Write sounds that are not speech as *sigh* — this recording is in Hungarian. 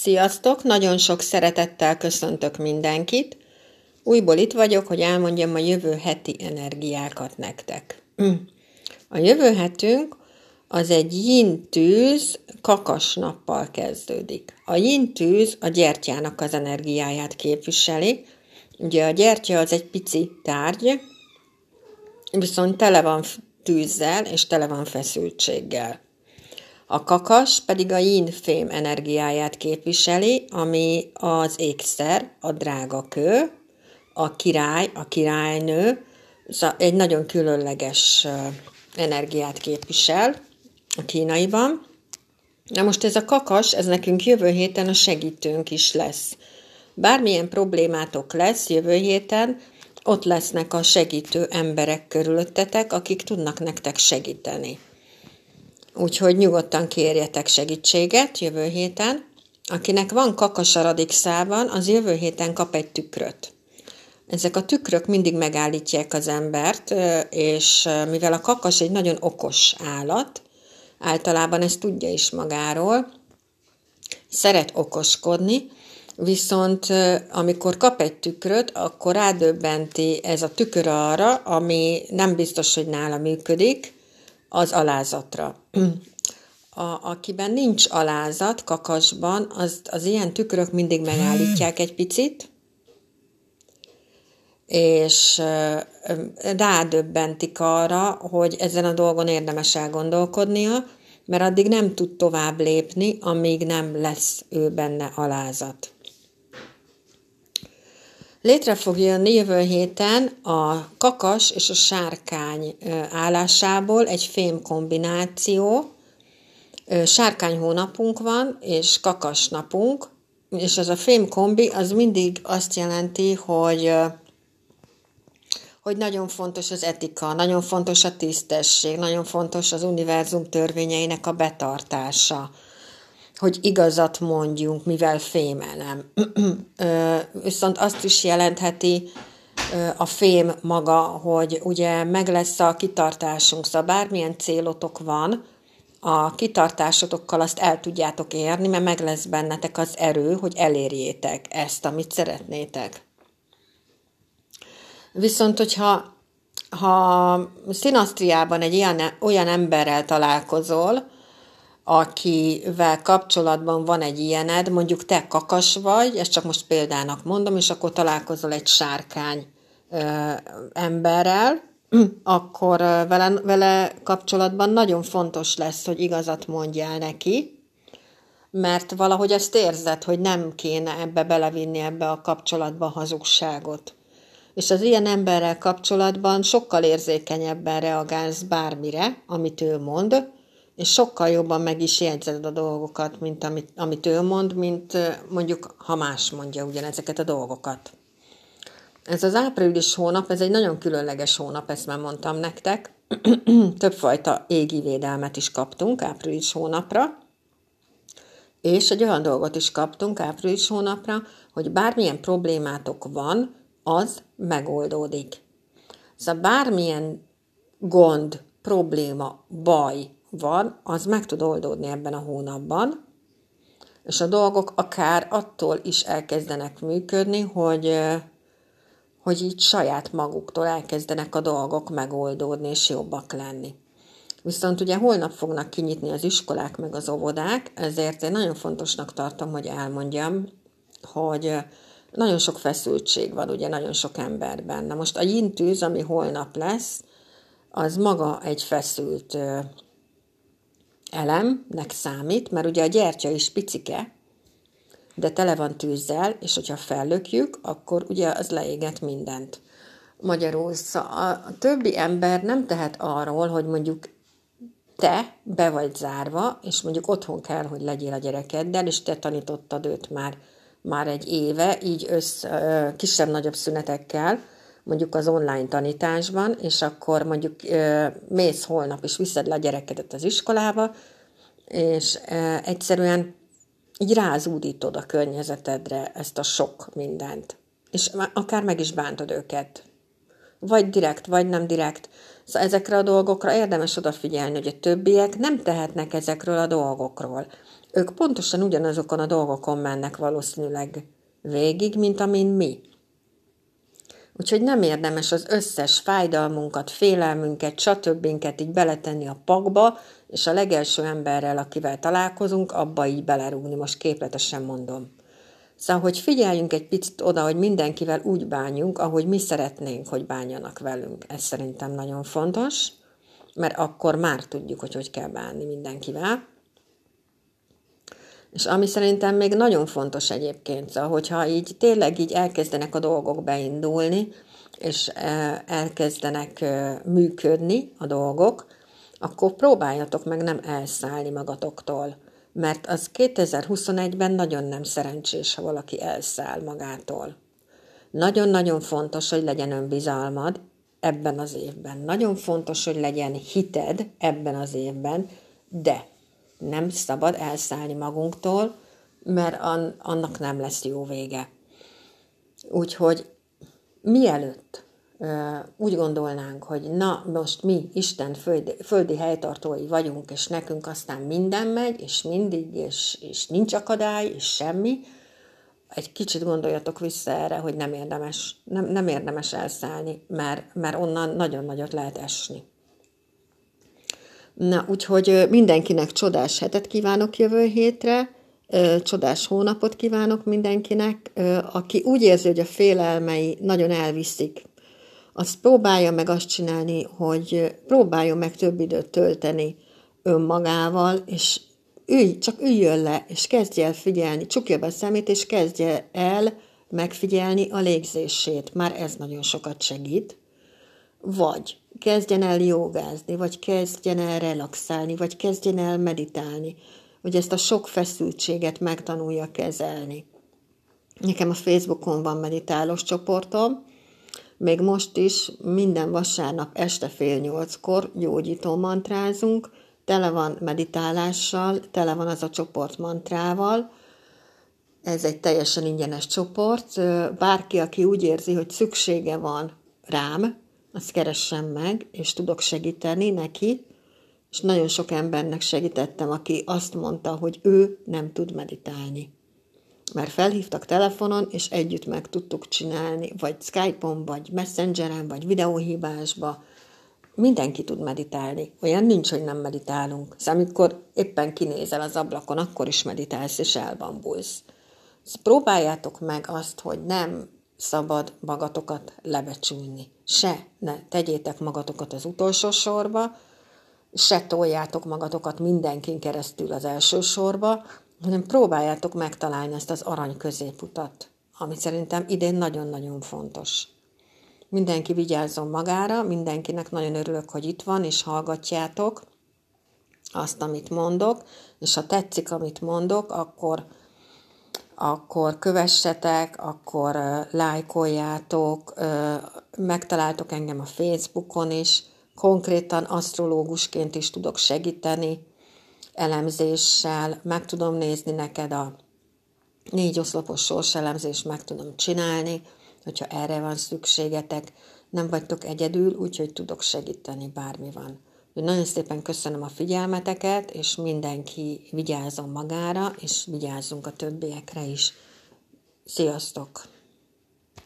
Sziasztok! Nagyon sok szeretettel köszöntök mindenkit. Újból itt vagyok, hogy elmondjam a jövő heti energiákat nektek. A jövő hetünk az egy yin tűz kakas nappal kezdődik. A yin tűz a gyertyának az energiáját képviseli. Ugye a gyertya az egy pici tárgy, viszont tele van tűzzel és tele van feszültséggel. A kakas pedig a yin fém energiáját képviseli, ami az ékszer, a drága kő, a király, a királynő, szóval egy nagyon különleges energiát képvisel a kínaiban. Na most ez a kakas, ez nekünk jövő héten a segítőnk is lesz. Bármilyen problémátok lesz jövő héten, ott lesznek a segítő emberek körülöttetek, akik tudnak nektek segíteni. Úgyhogy nyugodtan kérjetek segítséget jövő héten. Akinek van kakasaradik szában, az jövő héten kap egy tükröt. Ezek a tükrök mindig megállítják az embert, és mivel a kakas egy nagyon okos állat, általában ezt tudja is magáról, szeret okoskodni, viszont amikor kap egy tükröt, akkor rádöbbenti ez a tükör arra, ami nem biztos, hogy nála működik, az alázatra. A, akiben nincs alázat kakasban, az, az ilyen tükrök mindig megállítják egy picit, és rádöbbentik arra, hogy ezen a dolgon érdemes elgondolkodnia, mert addig nem tud tovább lépni, amíg nem lesz ő benne alázat. Létre fog jönni jövő héten a kakas és a sárkány állásából egy fém kombináció. Sárkány hónapunk van, és kakas napunk, és ez a fém kombi az mindig azt jelenti, hogy hogy nagyon fontos az etika, nagyon fontos a tisztesség, nagyon fontos az univerzum törvényeinek a betartása hogy igazat mondjunk, mivel fémelem. *clears throat* Viszont azt is jelentheti a fém maga, hogy ugye meg lesz a kitartásunk, szóval bármilyen célotok van, a kitartásotokkal azt el tudjátok érni, mert meg lesz bennetek az erő, hogy elérjétek ezt, amit szeretnétek. Viszont, hogyha ha Szinasztriában egy ilyen, olyan emberrel találkozol, akivel kapcsolatban van egy ilyened, mondjuk te kakas vagy, ezt csak most példának mondom, és akkor találkozol egy sárkány ö, emberrel, *clears throat* akkor vele, vele kapcsolatban nagyon fontos lesz, hogy igazat mondjál neki, mert valahogy ezt érzed, hogy nem kéne ebbe belevinni ebbe a kapcsolatba hazugságot. És az ilyen emberrel kapcsolatban sokkal érzékenyebben reagálsz bármire, amit ő mond, és sokkal jobban meg is jegyzed a dolgokat, mint amit, amit ő mond, mint mondjuk, ha más mondja ugyanezeket a dolgokat. Ez az április hónap, ez egy nagyon különleges hónap, ezt már mondtam nektek. *clears throat* Többfajta égi védelmet is kaptunk április hónapra, és egy olyan dolgot is kaptunk április hónapra, hogy bármilyen problémátok van, az megoldódik. Szóval bármilyen gond, probléma, baj, van, az meg tud oldódni ebben a hónapban, és a dolgok akár attól is elkezdenek működni, hogy, hogy így saját maguktól elkezdenek a dolgok megoldódni és jobbak lenni. Viszont ugye holnap fognak kinyitni az iskolák meg az óvodák, ezért én nagyon fontosnak tartom, hogy elmondjam, hogy nagyon sok feszültség van ugye nagyon sok emberben. Na most a jintűz, ami holnap lesz, az maga egy feszült elemnek számít, mert ugye a gyertya is picike, de tele van tűzzel, és hogyha fellökjük, akkor ugye az leéget mindent. Magyarul a többi ember nem tehet arról, hogy mondjuk te be vagy zárva, és mondjuk otthon kell, hogy legyél a gyerekeddel, és te tanítottad őt már, már egy éve, így össz, kisebb-nagyobb szünetekkel, mondjuk az online tanításban, és akkor mondjuk mész holnap, és viszed le a gyerekedet az iskolába, és egyszerűen így rázúdítod a környezetedre ezt a sok mindent. És akár meg is bántod őket. Vagy direkt, vagy nem direkt. Szóval ezekre a dolgokra érdemes odafigyelni, hogy a többiek nem tehetnek ezekről a dolgokról. ők pontosan ugyanazokon a dolgokon mennek valószínűleg végig, mint amin mi. Úgyhogy nem érdemes az összes fájdalmunkat, félelmünket, stb. így beletenni a pakba, és a legelső emberrel, akivel találkozunk, abba így belerúgni, most képletesen mondom. Szóval, hogy figyeljünk egy picit oda, hogy mindenkivel úgy bánjunk, ahogy mi szeretnénk, hogy bánjanak velünk. Ez szerintem nagyon fontos, mert akkor már tudjuk, hogy hogy kell bánni mindenkivel. És ami szerintem még nagyon fontos egyébként, hogyha így tényleg így elkezdenek a dolgok beindulni, és e, elkezdenek e, működni a dolgok, akkor próbáljatok meg nem elszállni magatoktól. Mert az 2021-ben nagyon nem szerencsés, ha valaki elszáll magától. Nagyon-nagyon fontos, hogy legyen önbizalmad ebben az évben. Nagyon fontos, hogy legyen hited ebben az évben, de nem szabad elszállni magunktól, mert annak nem lesz jó vége. Úgyhogy mielőtt úgy gondolnánk, hogy na, most mi Isten földi, földi helytartói vagyunk, és nekünk aztán minden megy, és mindig, és, és nincs akadály, és semmi, egy kicsit gondoljatok vissza erre, hogy nem érdemes, nem, nem érdemes elszállni, mert, mert onnan nagyon nagyot lehet esni. Na, úgyhogy mindenkinek csodás hetet kívánok jövő hétre, csodás hónapot kívánok mindenkinek, aki úgy érzi, hogy a félelmei nagyon elviszik, az próbálja meg azt csinálni, hogy próbáljon meg több időt tölteni önmagával, és ülj, csak üljön le, és kezdje el figyelni, csukja be a szemét, és kezdje el megfigyelni a légzését. Már ez nagyon sokat segít. Vagy kezdjen el jogázni, vagy kezdjen el relaxálni, vagy kezdjen el meditálni, hogy ezt a sok feszültséget megtanulja kezelni. Nekem a Facebookon van meditálós csoportom, még most is minden vasárnap este fél nyolckor gyógyító mantrázunk, tele van meditálással, tele van az a csoport mantrával, ez egy teljesen ingyenes csoport. Bárki, aki úgy érzi, hogy szüksége van rám, azt keressen meg, és tudok segíteni neki, és nagyon sok embernek segítettem, aki azt mondta, hogy ő nem tud meditálni. Mert felhívtak telefonon, és együtt meg tudtuk csinálni, vagy Skype-on, vagy Messengeren, vagy videóhívásba. Mindenki tud meditálni. Olyan nincs, hogy nem meditálunk. Szóval amikor éppen kinézel az ablakon, akkor is meditálsz, és elbambulsz. Szóval próbáljátok meg azt, hogy nem szabad magatokat lebecsülni. Se ne tegyétek magatokat az utolsó sorba, se toljátok magatokat mindenkin keresztül az első sorba, hanem próbáljátok megtalálni ezt az arany középutat, ami szerintem idén nagyon-nagyon fontos. Mindenki vigyázzon magára, mindenkinek nagyon örülök, hogy itt van, és hallgatjátok azt, amit mondok, és ha tetszik, amit mondok, akkor akkor kövessetek, akkor lájkoljátok, megtaláltok engem a Facebookon is, konkrétan asztrológusként is tudok segíteni, elemzéssel, meg tudom nézni neked a négy oszlopos sorselemzést, meg tudom csinálni, hogyha erre van szükségetek. Nem vagytok egyedül, úgyhogy tudok segíteni, bármi van. Nagyon szépen köszönöm a figyelmeteket, és mindenki vigyázzon magára, és vigyázzunk a többiekre is. Sziasztok!